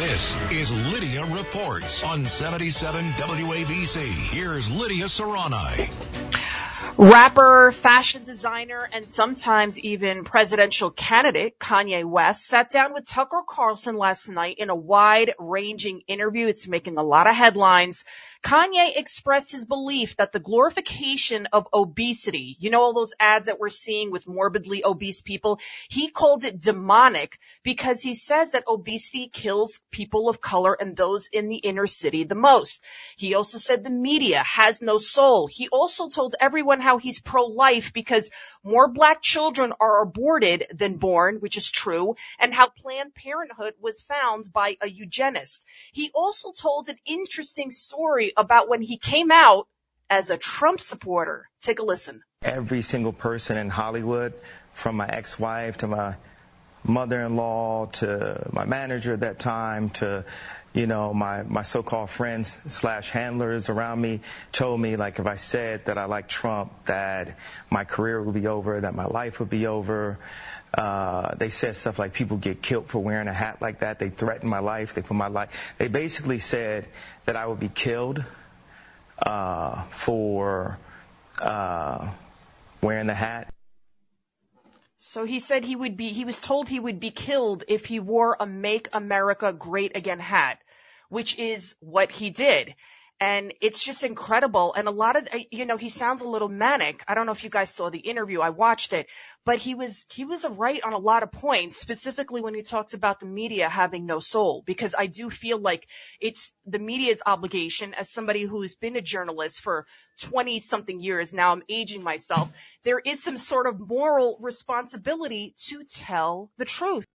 This is Lidia Reports on 77 WABC. Here's Lidia Curanaj. Rapper, fashion designer, and sometimes even presidential candidate Kanye West sat down with Tucker Carlson last night in a wide ranging interview. It's making a lot of headlines. Kanye expressed his belief that the glorification of obesity, you know, all those ads that we're seeing with morbidly obese people, he called it demonic because he says that obesity kills people of color and those in the inner city the most. He also said the media has no soul. He also told everyone how he's pro-life because more black children are aborted than born, which is true, and how Planned Parenthood was found by a eugenist. He also told an interesting story about when he came out as a Trump supporter. Take a listen. Every single person in Hollywood, from my ex-wife to my mother-in-law to my manager at that time to you know my my so-called friends slash handlers around me told me like if I said that I like Trump that my career would be over that my life would be over. Uh, they said stuff like people get killed for wearing a hat like that. They threatened my life. They put my life they basically said that I would be killed uh, for uh, wearing the hat so he said he would be, he was told he would be killed if he wore a Make America Great Again hat, which is what he did. And it's just incredible. And a lot of, uh, you know, he sounds a little manic. I don't know if you guys saw the interview. I watched it, but he was, he was right on a lot of points, specifically when he talked about the media having no soul, because I do feel like it's the media's obligation as somebody who's been a journalist for 20 something years. Now I'm aging myself. There is some sort of moral responsibility to tell the truth.